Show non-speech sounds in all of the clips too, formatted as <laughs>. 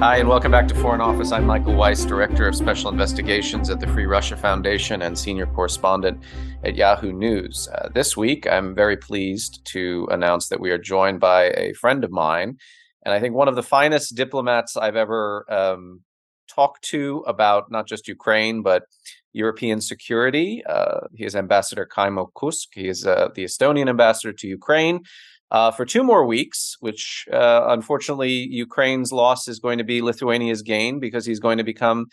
Hi, and welcome back to Foreign Office. I'm Michael Weiss, Director of Special Investigations at the Free Russia Foundation and Senior Correspondent at Yahoo News. Uh, this week, I'm very pleased to announce that we are joined by a friend of mine, and I think one of the finest diplomats I've ever um, talked to about not just Ukraine, but European security. Uh, he is Ambassador Kaimo Kuusk. He is uh, the Estonian ambassador to Ukraine uh, for two more weeks, which uh, unfortunately Ukraine's loss is going to be Lithuania's gain because he's going to become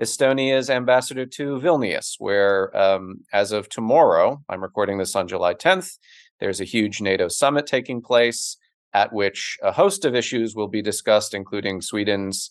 Estonia's ambassador to Vilnius, where um, as of tomorrow, I'm recording this on July 10th, there's a huge NATO summit taking place at which a host of issues will be discussed, including Sweden's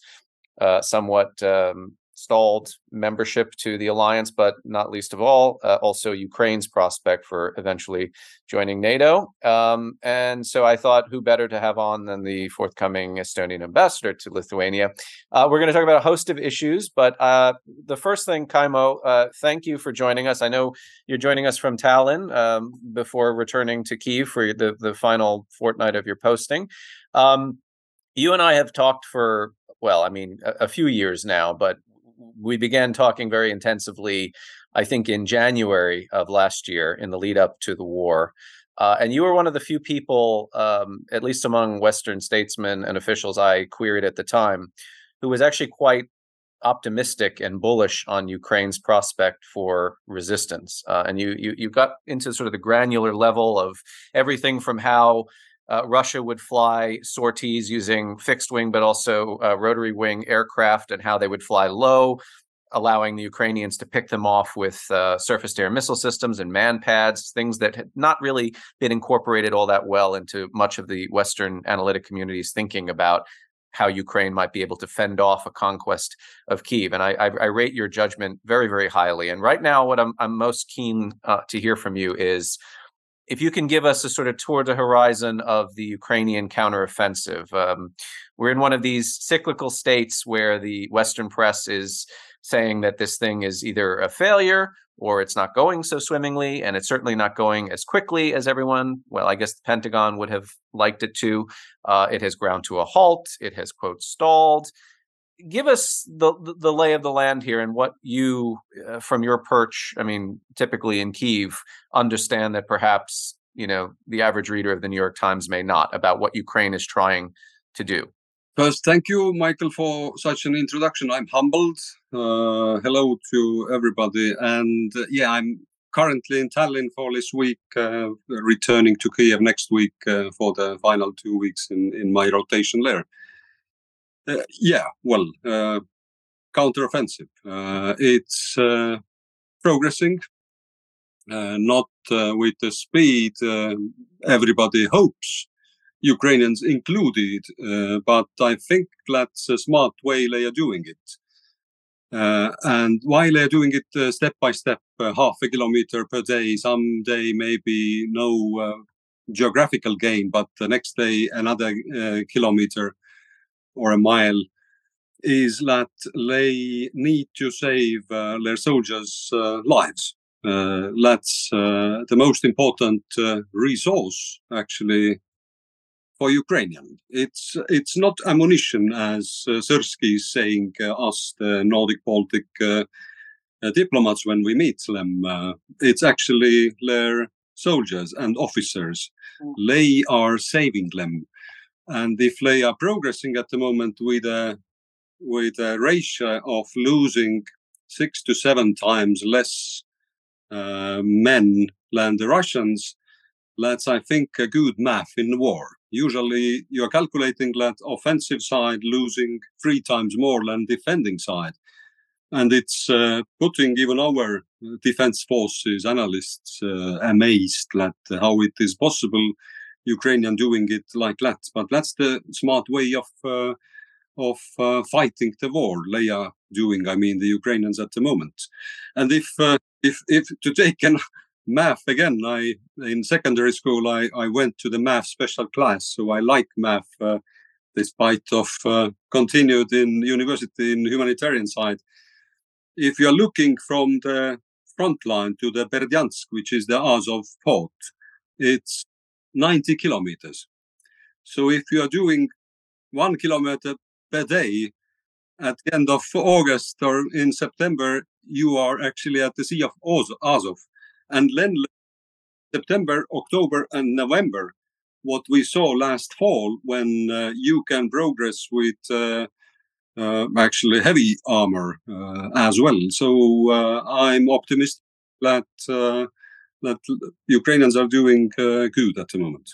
uh, somewhat um, stalled membership to the alliance, but not least of all, uh, also Ukraine's prospect for eventually joining NATO. Um, and so I thought, who better to have on than the forthcoming Estonian ambassador to Lithuania? Uh, we're going to talk about a host of issues, but uh, the first thing, Kaimo, uh, thank you for joining us. I know you're joining us from Tallinn um, before returning to Kiev for the, the final fortnight of your posting. Um, you and I have talked for well, I mean, a, a, few years now, but we began talking very intensively, I think, in January of last year in the lead up to the war. Uh, and you were one of the few people, um, at least among Western statesmen and officials I queried at the time, who was actually quite optimistic and bullish on Ukraine's prospect for resistance. Uh, and you, you you got into sort of the granular level of everything from how uh, Russia would fly sorties using fixed wing, but also uh, rotary wing aircraft, and how they would fly low, allowing the Ukrainians to pick them off with uh, surface to air missile systems and man pads, things that had not really been incorporated all that well into much of the Western analytic community's thinking about how Ukraine might be able to fend off a conquest of Kiev. And I, I, I rate your judgment very, very highly. And right now, what I'm, I'm most keen uh, to hear from you is if you can give us a sort of tour de horizon of the Ukrainian counteroffensive. Um, we're in one of these cyclical states where the Western press is saying that this thing is either a failure or it's not going so swimmingly, and it's certainly not going as quickly as everyone. Well, I guess the Pentagon would have liked it to. Uh, it has ground to a halt. It has quote stalled give us the the lay of the land here and what you uh, from your perch i mean typically in kiev understand that perhaps you know the average reader of the new york times may not about what ukraine is trying to do. First thank you michael for such an introduction. I'm humbled uh, hello to everybody. And uh, yeah i'm currently in tallinn for this week uh, returning to kiev next week uh, for the final two weeks in in my rotation there uh, yeah, well, uh, counteroffensive. Uh, it's progressing, not with the speed everybody hopes. Ukrainians included, uh, but I think that's a smart way they are doing it. Uh, and while they're doing it uh, step by step, half a kilometer per day, some day maybe no geographical gain, but the next day another kilometer or a mile is that they need to save uh, their soldiers' uh, lives. Uh, that's uh, the most important uh, resource, actually, for Ukrainian. It's it's not ammunition, as uh, Syrski is saying us, the Nordic Baltic diplomats, when we meet them. it's actually their soldiers and officers. Mm. They are saving them. And if they are progressing at the moment with a with a ratio of losing six to seven times less uh, men than the Russians, that's I think a good math in war. Usually you're calculating that offensive side losing three times more than defending side. And it's uh, putting even our defense forces analysts uh, amazed at how it is possible Ukrainian doing it like that. But that's the smart way of uh, of uh, fighting the war they are doing. I mean, the Ukrainians at the moment. And if uh, if if to take an <laughs> math again, I in secondary school I I went to the math special class, so I like math. Uh, despite of uh, continued in university in humanitarian side if you're looking from the front line to the Berdyansk, which is the Azov port, it's 90 kilometers. So if you are doing one kilometer per day at the end of August or in September, you are actually at the Sea of Azov. And then September, October, and November, what we saw last fall when uh, you can progress with uh, uh, actually heavy armor uh, as well. So uh, I'm optimistic that that Ukrainians are doing good at the moment.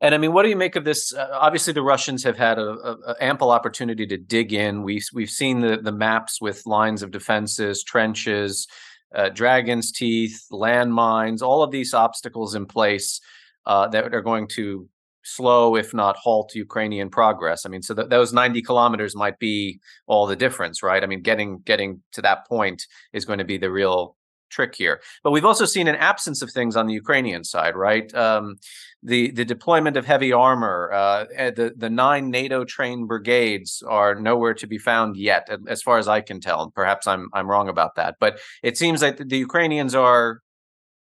And I mean, what do you make of this? Uh, obviously, the Russians have had a, a, a, ample opportunity to dig in. We've we've seen the the maps with lines of defenses, trenches, uh, dragons' teeth, landmines, all of these obstacles in place uh, that are going to slow, if not halt, Ukrainian progress. I mean, so th- those 90 kilometers might be all the difference, right? I mean, getting getting to that point is going to be the real trick here. But we've also seen an absence of things on the Ukrainian side, right? Um, the the deployment of heavy armor, uh, eh, the the nine NATO trained brigades are nowhere to be found yet, as far as I can tell. Perhaps I'm I'm wrong about that, but it seems like the Ukrainians are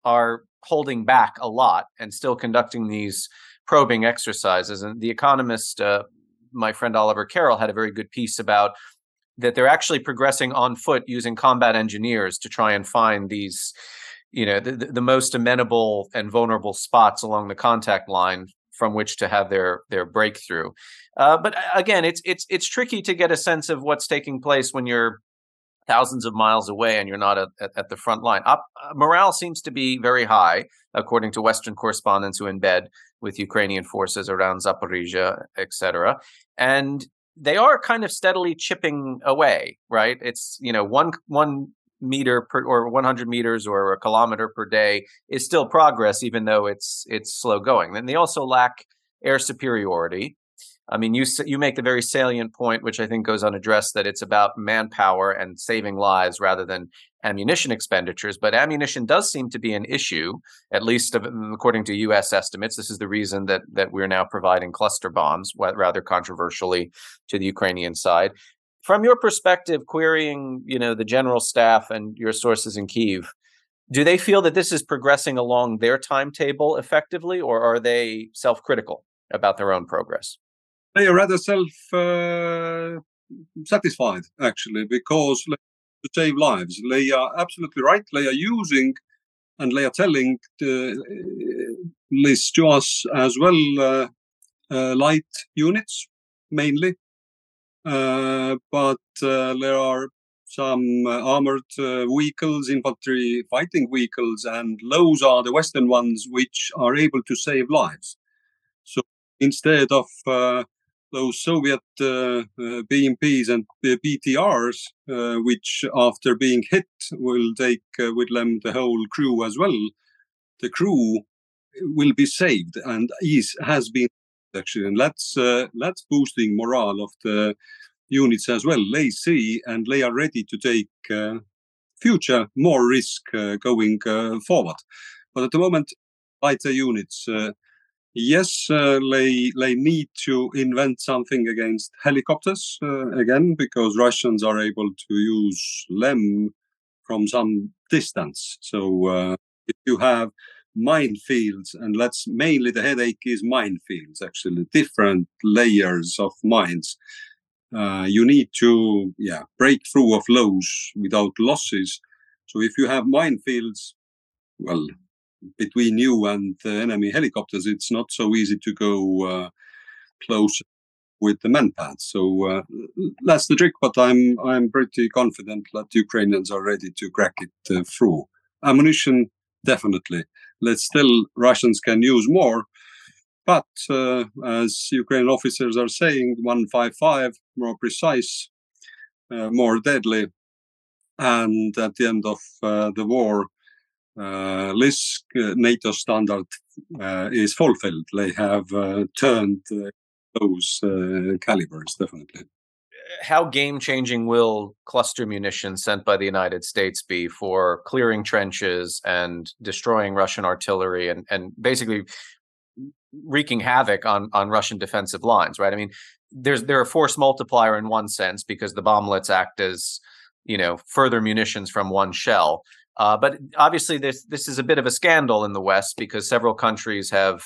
are holding back a lot and still conducting these probing exercises. And The Economist, uh, my friend Oliver Carroll, had a very good piece about that they're actually progressing on foot using combat engineers to try and find these, you know, the, the most amenable and vulnerable spots along the contact line from which to have their their breakthrough. Uh, but uh, again, it's it's it's tricky to get a sense of what's taking place when you're thousands of miles away and you're not at, at, at the front line. Up, uh, morale seems to be very high, according to Western correspondents who embed with Ukrainian forces around Zaporizhia, etc. And they are kind of steadily chipping away, right? It's you know one one meter per or 100 meters or a kilometer per day is still progress, even though it's it's slow going. And they also lack air superiority. I mean, you you make the very salient point, which I think goes unaddressed, that it's about manpower and saving lives rather than ammunition expenditures. But ammunition does seem to be an issue, at least mm, according to U.S. estimates. This is the reason that that we're now providing cluster bombs, rather controversially, to the Ukrainian side. From your perspective, querying you know the general staff and your sources in Kiev, do they feel that this is progressing along their timetable effectively, or are they self-critical about their own progress? They are rather self uh, satisfied actually because to save lives. They are absolutely right they are using and they are telling uh, this to us as well uh, uh, light units mainly. Uh, but uh, there are some armored vehicles infantry fighting vehicles and those are the western ones which are able to save lives. So instead of those Soviet uh, uh, BMPs and BTRs, uh, which after being hit will take with them the whole crew as well. The crew will be saved and is has been actually, and that's uh, that's boosting morale of the units as well. They see and they are ready to take uh, future more risk uh, going forward. But at the moment, fighter units Yes, uh, they they need to invent something against helicopters uh, again because Russians are able to use them from some distance. So uh, if you have minefields, and that's mainly the headache is minefields. Actually, different layers of mines. Uh, you need to yeah break through of those without losses. So if you have minefields, well, between you and the enemy helicopters, it's not so easy to go uh, close with the manpads. So uh, that's the trick. But I'm I'm pretty confident that Ukrainians are ready to crack it uh, through. Ammunition, definitely. Let's still Russians can use more, but uh, as Ukrainian officers are saying, 155 more precise, uh, more deadly, and at the end of uh, the war, uh, LISK uh, NATO standard uh, is fulfilled. They have turned those calibers definitely how game changing will cluster munitions sent by the United States be for clearing trenches and destroying Russian artillery and, and basically wreaking havoc on, on Russian defensive lines, right? I mean, there's they're a force multiplier in one sense because the bomblets act as you know further munitions from one shell. Uh, but obviously, this this is a bit of a scandal in the West because several countries have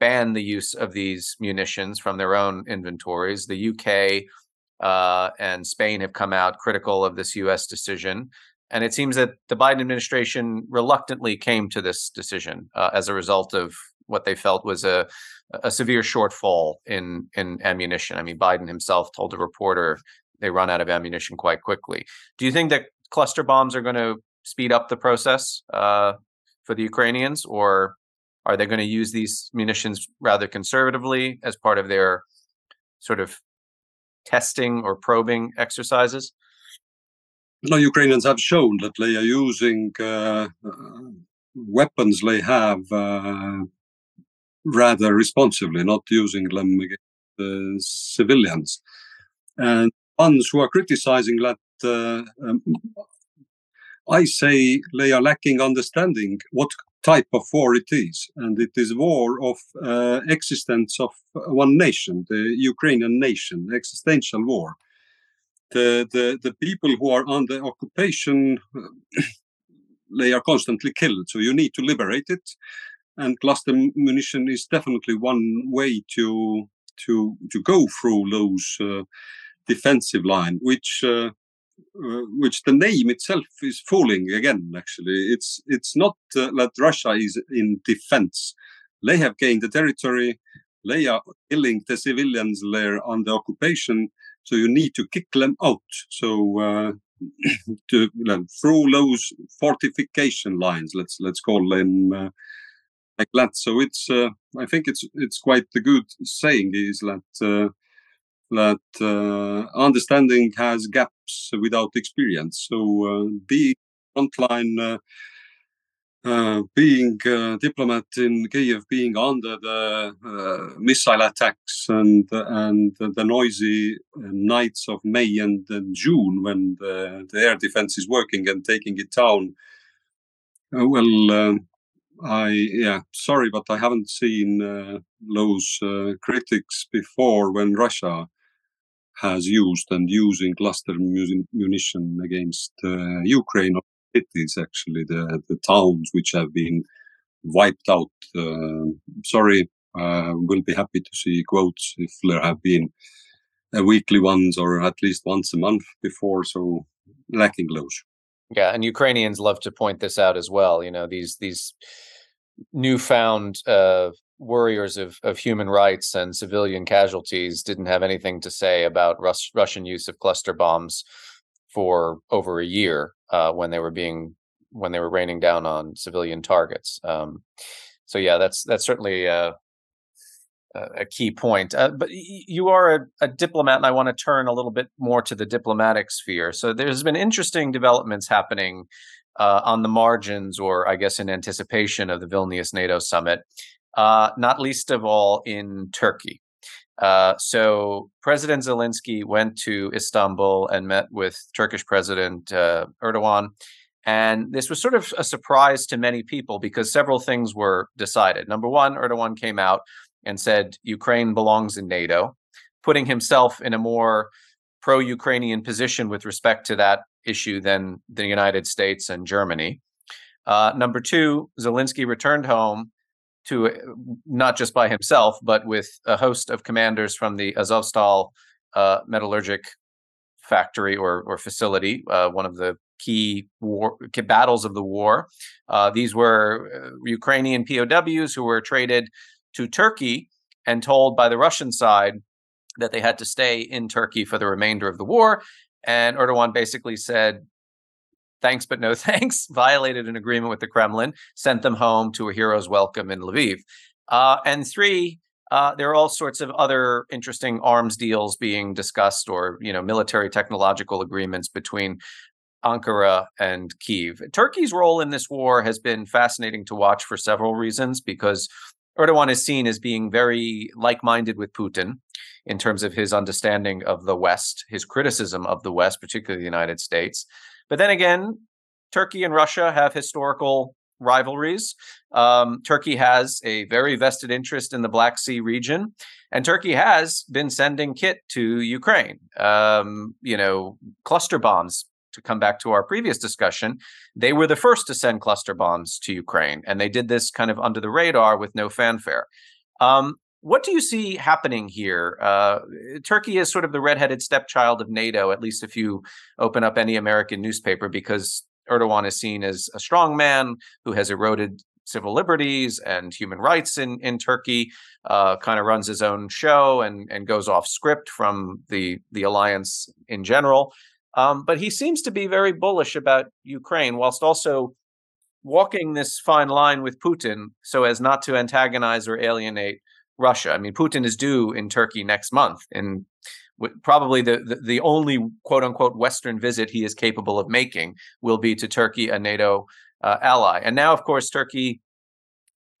banned the use of these munitions from their own inventories. The UK uh, and Spain have come out critical of this U.S. decision, and it seems that the Biden administration reluctantly came to this decision uh, as a result of what they felt was a a severe shortfall in in ammunition. I mean, Biden himself told a reporter they run out of ammunition quite quickly. Do you think that cluster bombs are going to speed up the process uh, for the Ukrainians, or are they going to use these munitions rather conservatively as part of their sort of testing or probing exercises? No, Ukrainians have shown that they are using uh, weapons they have uh, rather responsibly, not using them against uh, civilians. And ones who are criticizing that, uh, um, I say they are lacking understanding what type of war it is. And it is war of uh, existence of one nation, the Ukrainian nation, existential war. The, the, the people who are under occupation, <clears throat> they are constantly killed. So you need to liberate it. And cluster munition is definitely one way to to to go through those uh, defensive line, which uh, uh, which the name itself is fooling again. Actually, it's it's not uh, that Russia is in defense. They have gained the territory. They are killing the civilians there under occupation. So you need to kick them out. So uh, <clears throat> to through those fortification lines, let's let's call them uh, like that. So it's uh, I think it's it's quite a good saying is that uh, that uh, understanding has gaps without experience. So uh, being frontline, uh, uh being a diplomat in Kiev, being under the uh, missile attacks and and the noisy nights of May and, and June when the, the, air defense is working and taking it down. Uh, well, I yeah, sorry, but I haven't seen those critics before when Russia has used and using cluster munition against uh, Ukraine cities, actually, the, the towns which have been wiped out. Uh, sorry, uh, we'll be happy to see quotes if there have been uh, weekly ones or at least once a month before, so lacking those. Yeah, and Ukrainians love to point this out as well. You know, these these newfound uh, warriors of, of human rights and civilian casualties didn't have anything to say about Rus- Russian use of cluster bombs for over a year uh, when they were being when they were raining down on civilian targets. Um, so yeah, that's that's certainly a, a key point. Uh, but you are a, a, diplomat, and I want to turn a little bit more to the diplomatic sphere. So there's been interesting developments happening uh, on the margins, or I guess in anticipation of the Vilnius NATO summit uh, not least of all in Turkey. Uh, so President Zelensky went to Istanbul and met with Turkish President uh, Erdogan. And this was sort of a surprise to many people because several things were decided. Number one, Erdogan came out and said Ukraine belongs in NATO, putting himself in a more pro Ukrainian position with respect to that issue than the United States and Germany. Uh, number two, Zelensky returned home to uh, not just by himself, but with a host of commanders from the Azovstal uh, metallurgic factory or or facility, uh, one of the key war key battles of the war. Uh, these were uh, Ukrainian POWs who were traded to Turkey and told by the Russian side that they had to stay in Turkey for the remainder of the war. And Erdogan basically said, thanks but no <laughs> thanks, violated an agreement with the Kremlin, sent them home to a hero's welcome in Lviv. Uh, and three, uh, there are all sorts of other interesting arms deals being discussed, or you know, military technological agreements between Ankara and Kiev. Turkey's role in this war has been fascinating to watch for several reasons because Erdogan is seen as being very like-minded with Putin in terms of his understanding of the West, his criticism of the West, particularly the United States. But then again, Turkey and Russia have historical rivalries. Um, Turkey has a very vested interest in the Black Sea region, and Turkey has been sending kit to Ukraine. Um, you know, cluster bombs. To come back to our previous discussion, they were the first to send cluster bombs to Ukraine, and they did this kind of under the radar with no fanfare. Um, what do you see happening here? Uh, Turkey is sort of the redheaded stepchild of NATO, at least if you open up any American newspaper, because Erdogan is seen as a strong man who has eroded civil liberties and human rights in in Turkey. Uh, kind of runs his own show and and goes off script from the the alliance in general. Um, but he seems to be very bullish about Ukraine, whilst also walking this fine line with Putin so as not to antagonize or alienate Russia. I mean, Putin is due in Turkey next month, and probably the, the, the only quote unquote Western visit he is capable of making will be to Turkey, a NATO uh, ally. And now, of course, Turkey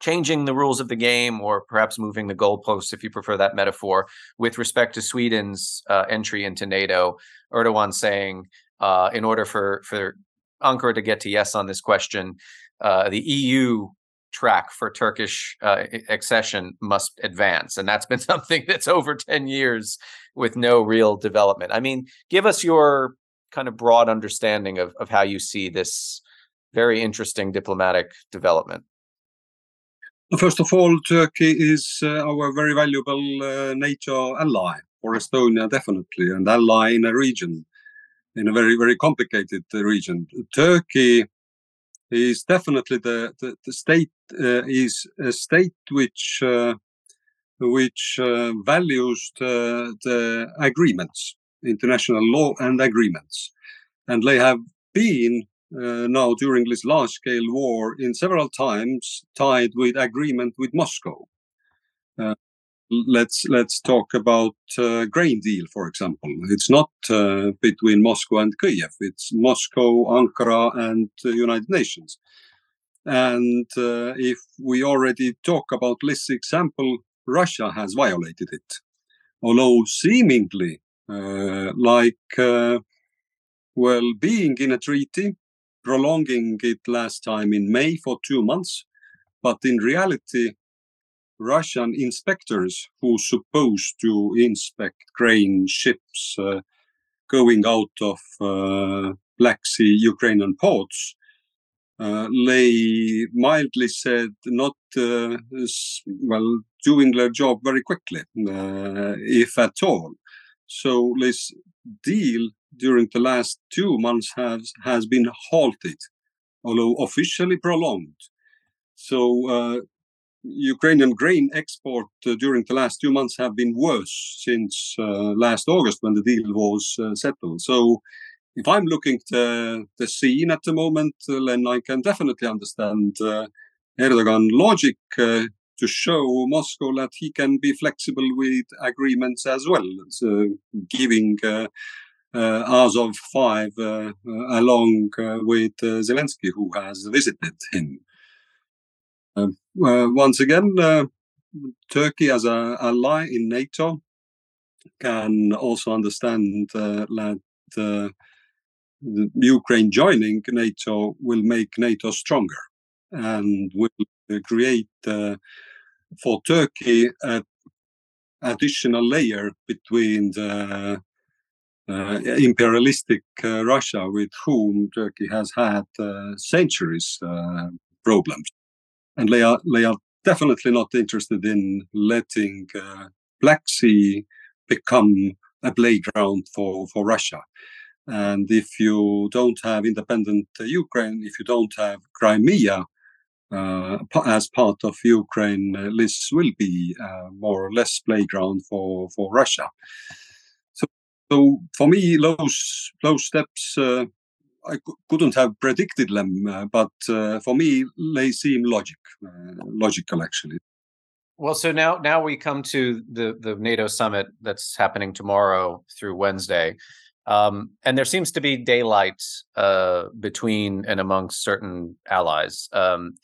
changing the rules of the game, or perhaps moving the goalposts, if you prefer that metaphor, with respect to Sweden's uh, entry into NATO. Erdogan saying, uh, in order for for Ankara to get to yes on this question, uh, the EU track for Turkish uh, accession must advance. And that's been <laughs> something that's over 10 years with no real development. I mean, give us your kind of broad understanding of, of how you see this very interesting diplomatic development. First of all, Turkey is uh, our very valuable uh, NATO ally for Estonia, definitely, and ally in a region, in a very, very complicated uh, region. Turkey is definitely the the, the state uh, is a state which uh, which uh, values the, the agreements, international law and agreements, and they have been uh, now during this large scale war in several times tied with agreement with Moscow. Let's let's talk about uh, grain deal for example. It's not uh, between moscow and kiev it's moscow ankara and uh, united nations. And uh, if we already talk about this example russia has violated it. Although seemingly uh, like uh, well being in a treaty prolonging it last time in may for two months but in reality Russian inspectors who supposed to inspect grain ships uh, going out of uh, Black Sea Ukrainian ports, uh, they mildly said not uh, well doing their job very quickly, uh, if at all. So this deal during the last two months has has been halted, although officially prolonged. So uh, Ukrainian grain export uh, during the last two months have been worse since uh, last August when the deal was uh, settled. So, if I'm looking at the scene at the moment, uh, then I can definitely understand uh, Erdogan logic uh, to show Moscow that he can be flexible with agreements as well, so giving. Azov 5 along with Zelensky, who has visited him. Uh, once again, uh, Turkey as a ally in NATO can also understand uh, that Ukraine joining NATO will make NATO stronger and will create for Turkey an additional layer between the uh, imperialistic uh, Russia with whom Turkey has had uh, centuries problems and they are they are definitely not interested in letting uh, Black Sea become a playground for for Russia. And if you don't have independent Ukraine, if you don't have Crimea uh, as part of Ukraine, uh, this will be uh, more or less playground for, for Russia. So, so for me, those those steps uh, I couldn't have predicted them, uh, but uh, for me they seem logic, logical actually. Well, so now now we come to the the NATO summit that's happening tomorrow through Wednesday. Um, and there seems to be daylight uh, between and amongst certain allies. Um,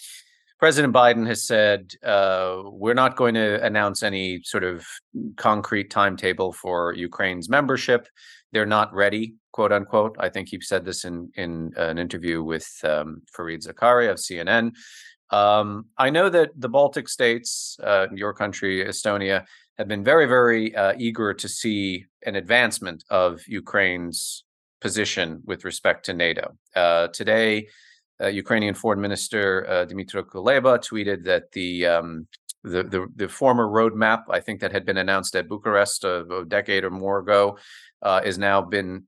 President Biden has said uh, we're not going to announce any sort of concrete timetable for Ukraine's membership. They're not ready, quote unquote. I think he said this in in an interview with um, Fareed Zakaria of CNN. Um, I know that the Baltic states, uh, your country, Estonia, have been very, very uh, eager to see an advancement of Ukraine's position with respect to NATO. Uh, today, uh, Ukrainian Foreign Minister uh, Dmytro Kuleba tweeted that the, um, the, the the former roadmap, I think that had been announced at Bucharest a, a decade or more ago, uh, is now been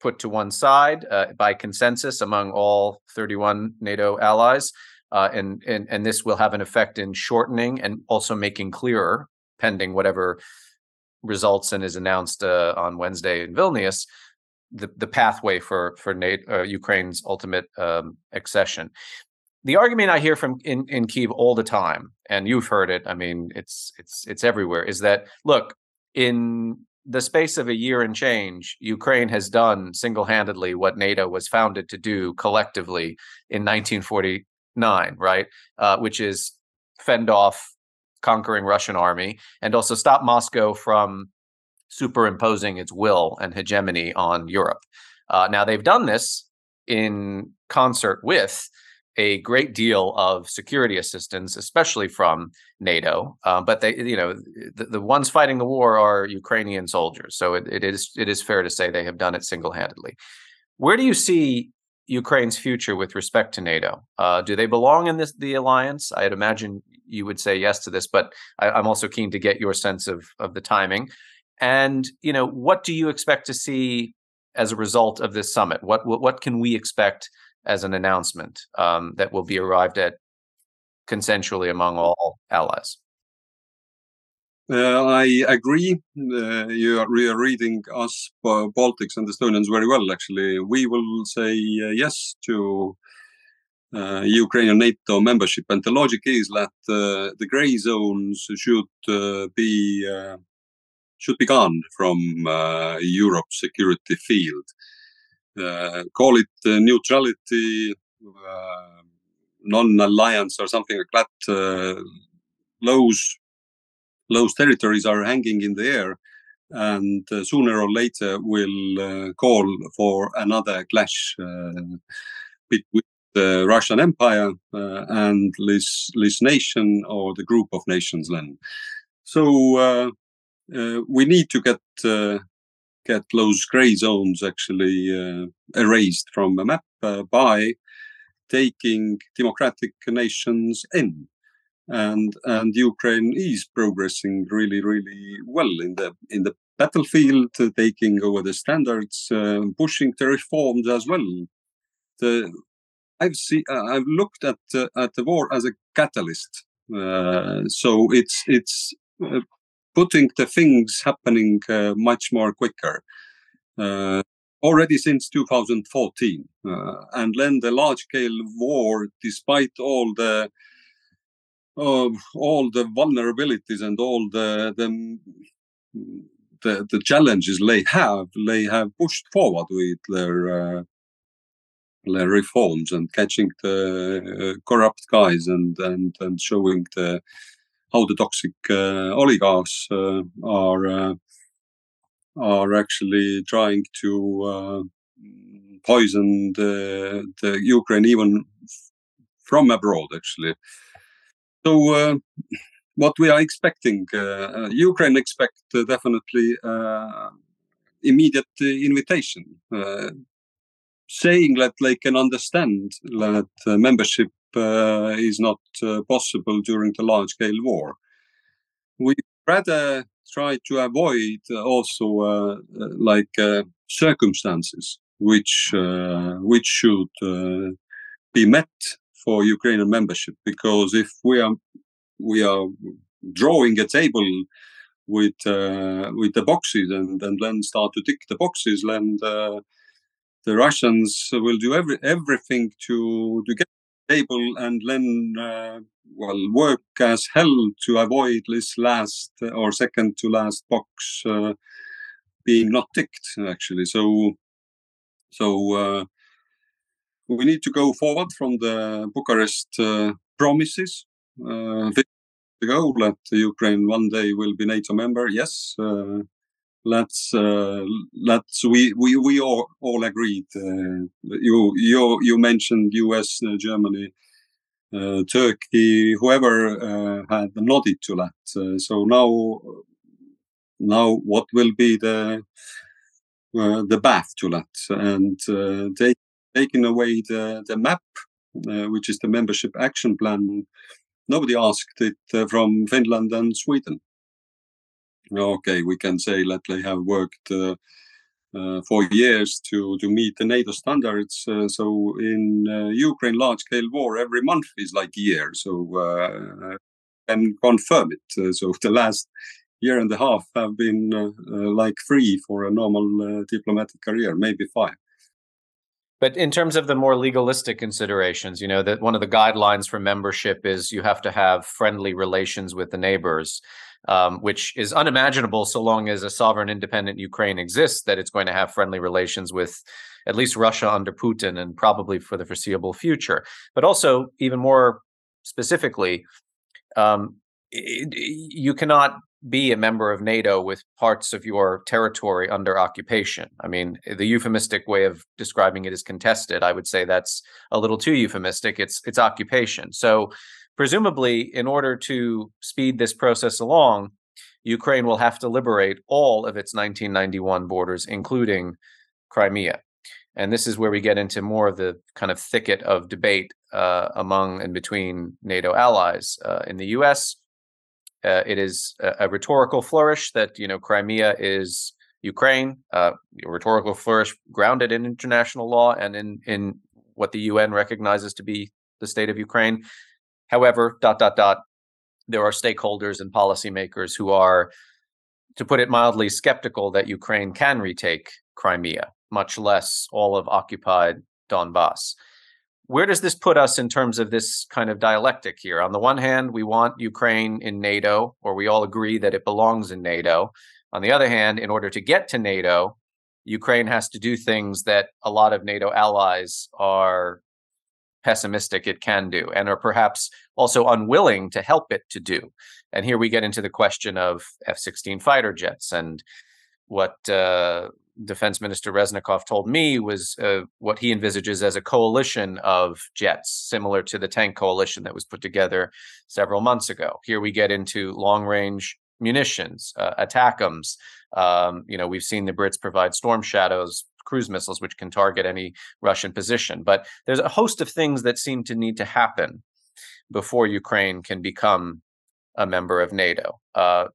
put to one side uh, by consensus among all 31 NATO allies. Uh, and, and and this will have an effect in shortening and also making clearer pending whatever results and is announced uh, on Wednesday in Vilnius, the, the pathway for for NATO, uh, Ukraine's ultimate um, accession. The argument I hear from in, in Kiev all the time, and you've heard it. I mean, it's it's it's everywhere. Is that look in the space of a year and change, Ukraine has done single handedly what NATO was founded to do collectively in 1949, right? Uh, which is fend off conquering Russian army and also stop Moscow from superimposing its will and hegemony on Europe. Uh, now, they've done this in concert with a great deal of security assistance, especially from NATO. Uh, but they, you know, the, the, ones fighting the war are Ukrainian soldiers. So it, it is it is fair to say they have done it single handedly. Where do you see Ukraine's future with respect to NATO? Uh, do they belong in this the alliance? I'd imagine you would say yes to this, but I, am also keen to get your sense of of the timing. And you know, what do you expect to see as a result of this summit? What what, what can we expect as an announcement um, that will be arrived at consensually among all allies? Uh, I agree. Uh, you are, you are reading us uh, Baltics and Estonians very well. Actually, we will say uh, yes to uh, Ukrainian NATO membership, and the logic is that uh, the grey zones should be should be gone from Europe's security field. Call it neutrality, non-alliance, or something like that. those those territories are hanging in the air and uh, sooner or later will uh, call for another clash uh, between the Russian Empire uh, and this this nation or the group of nations. Then, so uh, uh, we need to get get those gray zones actually erased from the map by taking democratic nations in and and Ukraine is progressing really really well in the in the battlefield, uh, taking over the standards, uh, pushing the reforms as well. The I've seen uh, I've looked at uh, at the war as a catalyst, uh, so it's it's uh, putting the things happening much more quicker. Already since 2014, and then the large scale war, despite all the uh, all the vulnerabilities and all the, the the the challenges they have, they have pushed forward with their uh, their reforms and catching the uh, corrupt guys and and and showing the how the toxic uh, oligarchs uh, are uh, are actually trying to uh, poison the the Ukraine even from abroad actually. So uh, what we are expecting, uh, uh, Ukraine expect definitely immediate invitation, saying that they can understand that membership Uh, is not uh, possible during the large-scale war. We rather try to avoid uh, also like circumstances which which should be met for Ukrainian membership. Because if we are we are drawing a table with uh, with the boxes and, and then start to tick the boxes and uh, the Russians will do every everything to to get table and then uh, well work as hell to avoid this last or second to last box uh, being not ticked actually so so uh, we need to go forward from the Bucharest uh, promises the goal that Ukraine one day will be NATO member. Yes, uh, let's uh, let's we we we all all agreed. Uh, you you you mentioned U.S., uh, Germany, uh, Turkey, whoever uh, had nodded to that. so now now what will be the the path to that and take, taking away the the map, which is the membership action plan nobody asked it uh, from Finland and Sweden. Okay, we can say that they have worked uh, uh, for years to, to meet the NATO standards. Uh, so in uh, Ukraine, large-scale war every month is like year. So uh, and confirm it. so <laughs> the last year and a half have been like three for a normal diplomatic career, maybe five. But in terms of the more legalistic considerations, you know, that one of the guidelines for membership is you have to have friendly relations with the neighbors, um, which is unimaginable so long as a sovereign independent Ukraine exists, that it's going to have friendly relations with at least Russia under Putin and probably for the foreseeable future. But also, even more specifically, um, you cannot be a member of NATO with parts of your territory under occupation. I mean, the euphemistic way of describing it is contested. I would say that's a little too euphemistic. It's it's occupation. So presumably in order to speed this process along, Ukraine will have to liberate all of its 1991 borders including Crimea. And this is where we get into more of the kind of thicket of debate uh, among and between NATO allies. Uh, in the US, uh, it is a, a, rhetorical flourish that you know Crimea is Ukraine. Uh, rhetorical flourish grounded in international law and in in what the UN recognizes to be the state of Ukraine. However, dot dot dot, there are stakeholders and policymakers who are, to put it mildly, skeptical that Ukraine can retake Crimea, much less all of occupied Donbass where does this put us in terms of this kind of dialectic here? On the one hand, we want Ukraine in NATO, or we all agree that it belongs in NATO. On the other hand, in order to get to NATO, Ukraine has to do things that a lot of NATO allies are pessimistic it can do and are perhaps also unwilling to help it to do. And here we get into the question of F 16 fighter jets and what uh, Defense Minister Reznikov told me was uh, what he envisages as a coalition of jets, similar to the tank coalition that was put together several months ago. Here we get into long range munitions, uh, ATACMS. Um, you know, we've seen the Brits provide Storm Shadows cruise missiles, which can target any Russian position. But there's a host of things that seem to need to happen before Ukraine can become a member of NATO. Uh,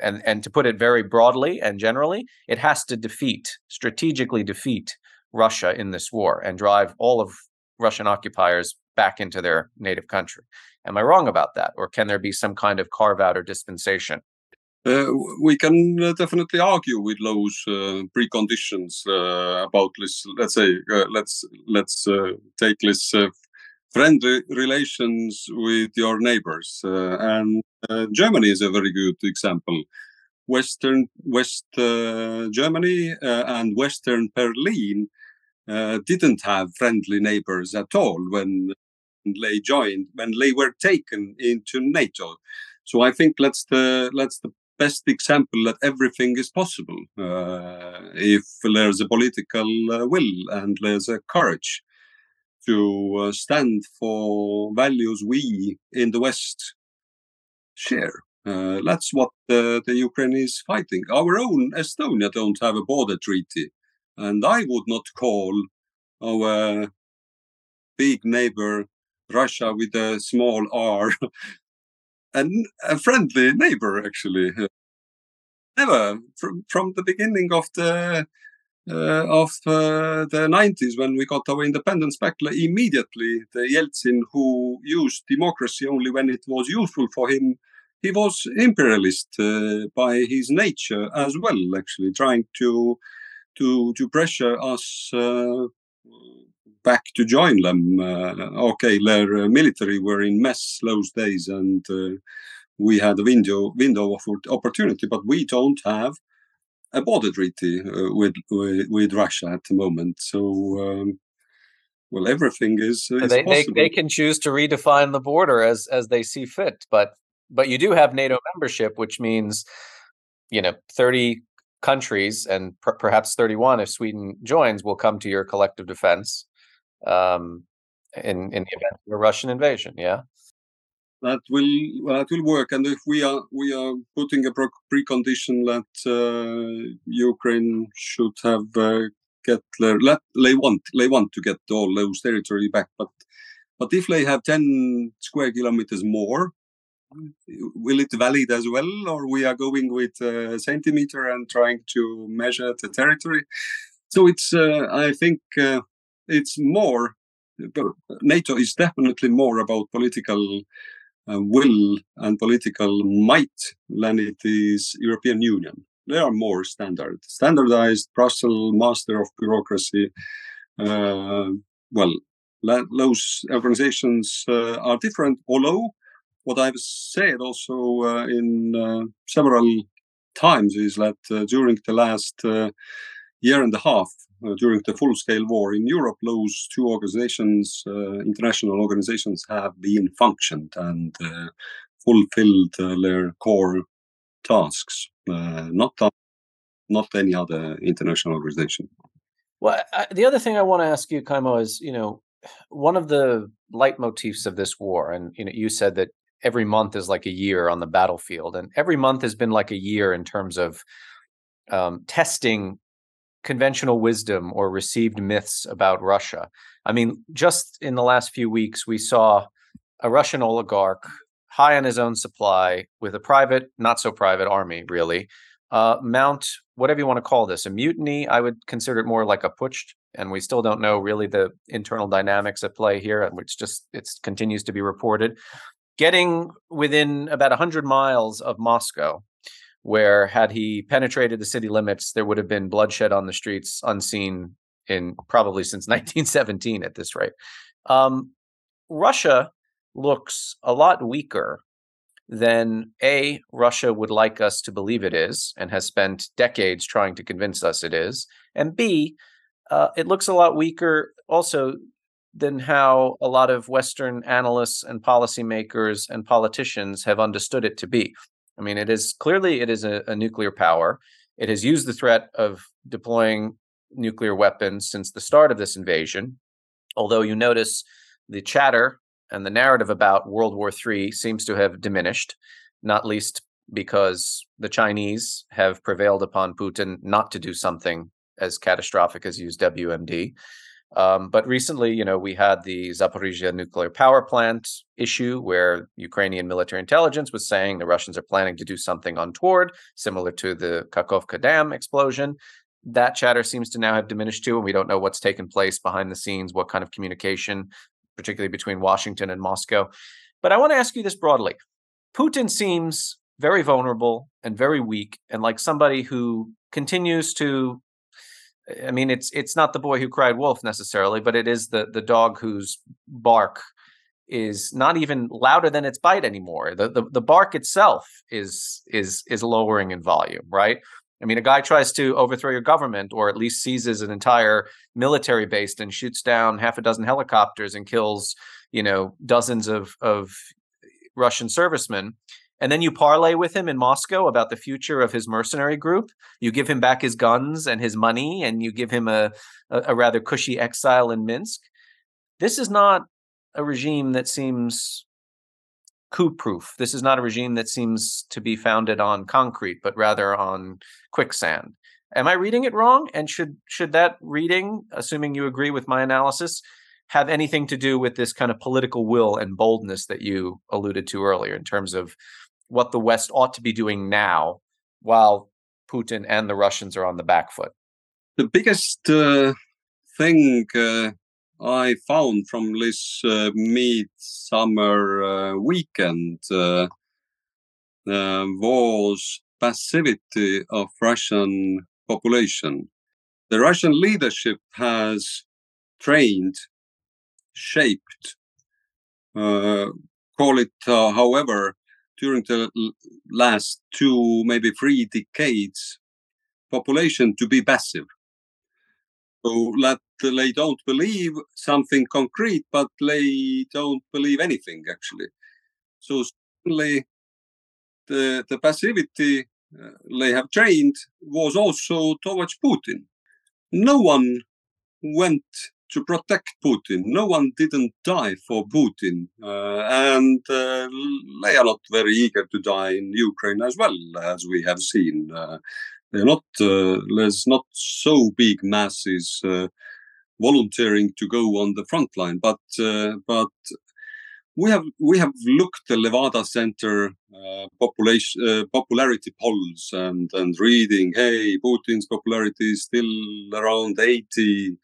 and and to put it very broadly and generally, it has to defeat strategically defeat Russia in this war and drive all of Russian occupiers back into their native country. Am I wrong about that, or can there be some kind of carve out or dispensation? Uh, we can uh, definitely argue with those uh, preconditions uh, about this. Let's say, uh, let's let's take this friendly relations with your neighbors. Uh, and Germany is a very good example. Western West uh, Germany uh, and Western Berlin uh, didn't have friendly neighbors at all when they joined, when they were taken into NATO. So I think that's the that's the best example that everything is possible uh, if there's a political will and there's a courage to uh, stand for values we in the West share. Uh, that's what the, the Ukraine is fighting. Our own Estonia don't have a border treaty, and I would not call our big neighbor Russia with a small R <laughs> and a friendly neighbor actually. Never from from the beginning of the uh, of uh, the 90s when we got our independence back immediately. The yeltsin who used democracy only when it was useful for him he was imperialist uh, by his nature as well actually trying to to to pressure us uh, back to join them. Uh, okay their military were in mess those days and we had a window window of opportunity but we don't have a border treaty uh, with, with, with Russia at the moment. So um, well, everything is, is they, they, they can choose to redefine the border as as they see fit, but but you do have NATO membership, which means you know thirty countries and per- perhaps thirty one if Sweden joins will come to your collective defense um, in in the event of a Russian invasion. Yeah that will that will work. And if we are we are putting a precondition that uh, Ukraine should have uh, get let they want they want to get all those territory back, but but if they have ten square kilometers more, will it valid as well, or we are going with a centimeter and trying to measure the territory? So it's uh, I think uh, it's more. NATO is definitely more about political will and political might than it is European Union. They are more standard, standardized Brussels master of bureaucracy. Uh, well, those organizations uh, are different. Although what I've said also uh, in uh, several times is that uh, during the last year and a half, uh, during the full-scale war in Europe, those two organizations, uh, international organizations, have been functioned and uh, fulfilled their core tasks. not not any other international organization. Well, I, the other thing I want to ask you, Kaimo, is you know one of the leitmotifs of this war, and you know you said that every month is like a year on the battlefield, and every month has been like a year in terms of um, testing conventional wisdom or received myths about Russia. I mean, just in the last few weeks, we saw a Russian oligarch high on his own supply with a private, not so private army, really, uh, mount whatever you want to call this a mutiny. I would consider it more like a putsch, and we still don't know really the internal dynamics at play here, which just it continues to be reported. Getting within about 100 miles of Moscow, where had he penetrated the city limits, there would have been bloodshed on the streets unseen in probably since <laughs> 1917 at this rate. Um, Russia looks a lot weaker than A, Russia would like us to believe it is and has spent decades trying to convince us it is. And B, uh, it looks a lot weaker also than how a lot of Western analysts and policymakers and politicians have understood it to be. I mean, it is clearly it is a, a nuclear power. It has used the threat of deploying nuclear weapons since the start of this invasion. Although you notice the chatter and the narrative about World War III seems to have diminished, not least because the Chinese have prevailed upon Putin not to do something as catastrophic as use WMD. Um, but recently, you know, we had the Zaporizhia nuclear power plant issue where Ukrainian military intelligence was saying the Russians are planning to do something untoward, similar to the Kakhovka Dam explosion. That chatter seems to now have diminished too, and we don't know what's taken place behind the scenes, what kind of communication, particularly between Washington and Moscow. But I want to ask you this broadly Putin seems very vulnerable and very weak, and like somebody who continues to I mean, it's it's not the boy who cried wolf necessarily, but it is the the dog whose bark is not even louder than its bite anymore. The, the the bark itself is is is lowering in volume, right? I mean, a guy tries to overthrow your government, or at least seizes an entire military base and shoots down half a dozen helicopters and kills, you know, dozens of of Russian servicemen and then you parlay with him in Moscow about the future of his mercenary group. You give him back his guns and his money, and you give him a, a, a rather cushy exile in Minsk. This is not a regime that seems coup proof. This is not a regime that seems to be founded on concrete, but rather on quicksand. Am I reading it wrong? And should should that reading, assuming you agree with my analysis, have anything to do with this kind of political will and boldness that you alluded to earlier in terms of what the West ought to be doing now while Putin and the Russians are on the back foot? The biggest uh, thing uh, I found from this uh, midsummer uh, weekend uh, uh, was passivity of Russian population. The Russian leadership has trained, shaped, call it however, during the last two, maybe three decades, population to be passive. So that they don't believe something concrete, but they don't believe anything actually. So certainly the, the passivity uh, they have trained was also towards Putin. No one went to protect Putin. No one didn't die for Putin, uh, and uh, they are not very eager to die in Ukraine as well, as we have seen. Uh, they're not. Uh, there's not so big masses uh, volunteering to go on the front line, but uh, but we have we have looked the Levada Center population popularity polls and and reading. Hey, Putin's popularity is still around eighty.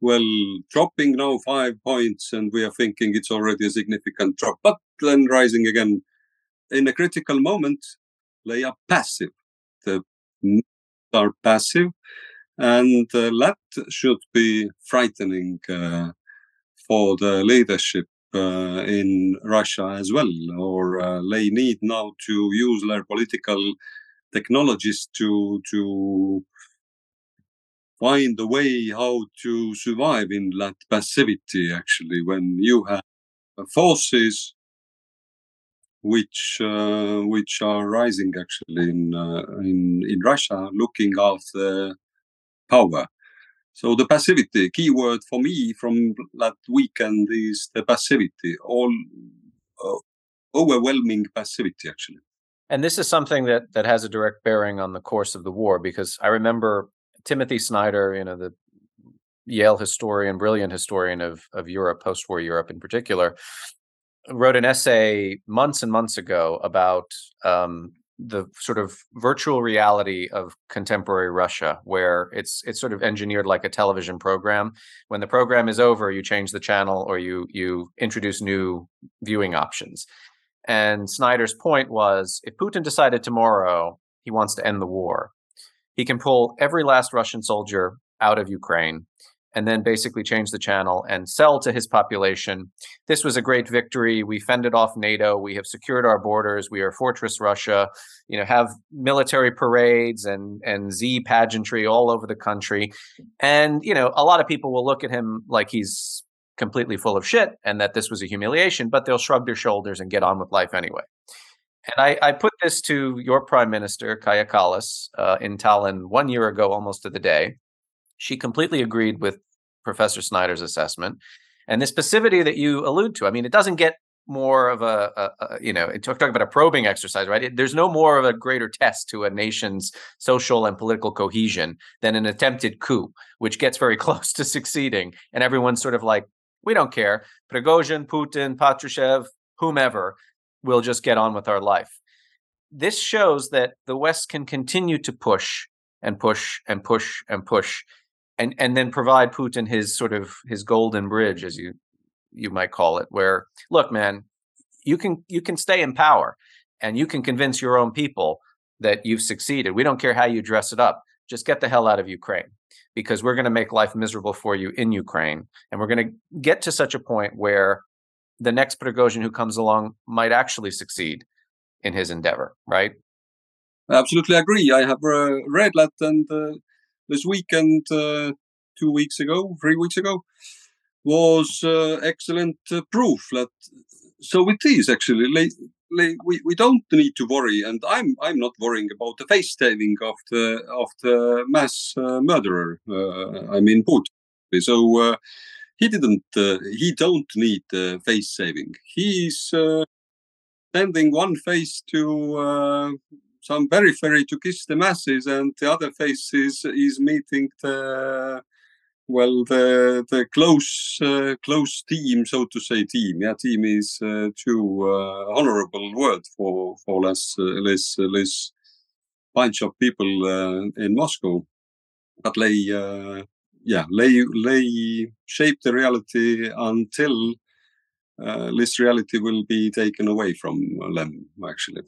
Well, dropping now five points, and we are thinking it's already a significant drop, but then rising again. In a critical moment, they are passive. The are passive, and uh, that should be frightening uh, for the leadership uh, in Russia as well, or uh, they need now to use their political technologies to to find a way how to survive in that passivity. Actually, when you have forces which uh, which are rising actually in uh, in in Russia, looking after power so the passivity keyword for me from that weekend is the passivity, all uh, overwhelming passivity actually. And this is something that that has a direct bearing on the course of the war because I remember Timothy Snyder, you know, the Yale historian, brilliant historian of of Europe, post-war Europe in particular, wrote an essay months and months ago about um, the sort of virtual reality of contemporary Russia, where it's it's sort of engineered like a television program. When the program is over, you change the channel or you you introduce new viewing options. And Snyder's point was if Putin decided tomorrow he wants to end the war, he can pull every last Russian soldier out of Ukraine and then basically change the channel and sell to his population. This was a great victory. We fended off NATO. We have secured our borders. We are Fortress Russia. You know, have military parades and and Z pageantry all over the country. And you know, a lot of people will look at him like he's completely full of shit and that this was a humiliation, but they'll shrug their shoulders and get on with life anyway. And I, I put this to your prime minister, Kaja Kallas, uh, in Tallinn one year ago, almost to the day. She completely agreed with Professor Snyder's assessment. And this passivity that you allude to, I mean, it doesn't get more of a, a, a you know, talk, talk about a probing exercise, right? It, there's no more of a greater test to a nation's social and political cohesion than an attempted coup, which gets very <laughs> close to succeeding. And everyone's sort of like, we don't care. Prigozhin, Putin, Patrushev, whomever, we'll just get on with our life. This shows that the West can continue to push and push and push and push and and then provide Putin his sort of his golden bridge, as you you might call it, where look, man, you can you can stay in power and you can convince your own people that you've succeeded. We don't care how you dress it up. Just get the hell out of Ukraine because we're going to make life miserable for you in Ukraine. And we're going to get to such a point where the next Prigozhin who comes along might actually succeed in his endeavor, right? I absolutely agree. I have uh, read that and uh, this weekend, uh, two weeks ago, three weeks ago, was uh, excellent uh, proof that so it is actually. We, we don't need to worry, and I'm I'm not worrying about the face saving of the of the mass uh, murderer. I mean Putin. So he didn't. he don't need face saving. He's sending one face to some periphery to kiss the masses, and the other face is is meeting the well the the close uh, close team, so to say, team. Yeah, team is uh, too uh, honorable word for for less uh, less less bunch of people uh, in Moscow. but they uh, yeah lay lay shape the reality until uh, this reality will be taken away from them actually.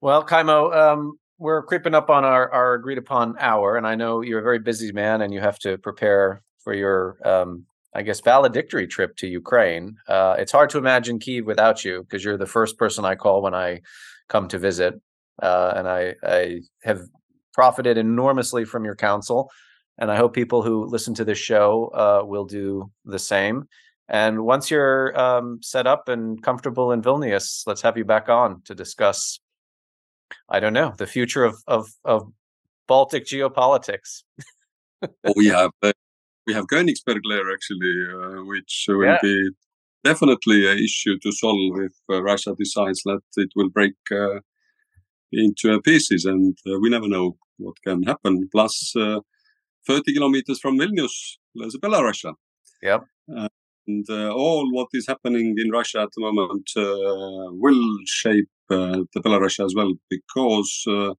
Well kaimo um, we're creeping up on our, our agreed upon hour and i know you're a very busy man and you have to prepare for your um, i guess valedictory trip to ukraine. Uh, it's hard to imagine kiev without you because you're the first person i call when i come to visit. Uh, and I, I have profited enormously from your counsel and I hope people who listen to this show uh, will do the same. And once you're um, set up and comfortable in Vilnius, let's have you back on to discuss. I don't know the future of of, of Baltic geopolitics. oh, we have uh, we have Königsberg Layer actually, uh, which will yeah. be definitely an issue to solve if uh, Russia decides that it will break uh, into pieces, and uh, we never know what can happen. Plus 30 kilometers from Vilnius, there's Belarus. Yep. Uh, and uh, all what is happening in Russia at the moment uh, will shape uh, the Belarus as well because uh,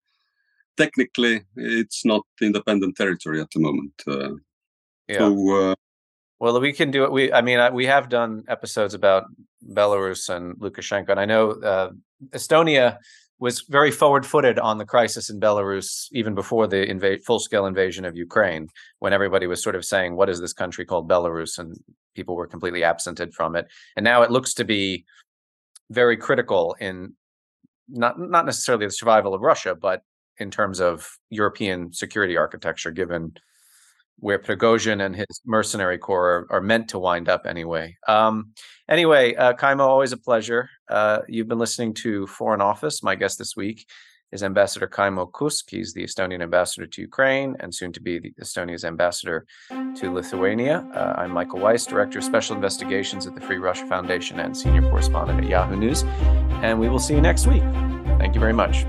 technically it's not independent territory at the moment. Uh, yeah. So, well, we can do it. We, I mean, we have done episodes about Belarus and Lukashenko, and I know Estonia was very forward-footed on the crisis in Belarus even before the inva- full-scale invasion of Ukraine, when everybody was sort of saying, "What is this country called Belarus?" and people were completely absented from it. And now it looks to be very critical in not not necessarily the survival of Russia, but in terms of European security architecture, given where Prigozhin and his mercenary corps are, are meant to wind up anyway. Um, anyway, uh, Kaimo, always a pleasure. Uh, you've been listening to Foreign Office. My guest this week is Ambassador Kaimo Kuusk. He's the Estonian ambassador to Ukraine and soon to be the Estonia's ambassador to Lithuania. Uh, I'm Michael Weiss, Director of Special Investigations at the Free Russia Foundation and Senior Correspondent at Yahoo News. And we will see you next week. Thank you very much.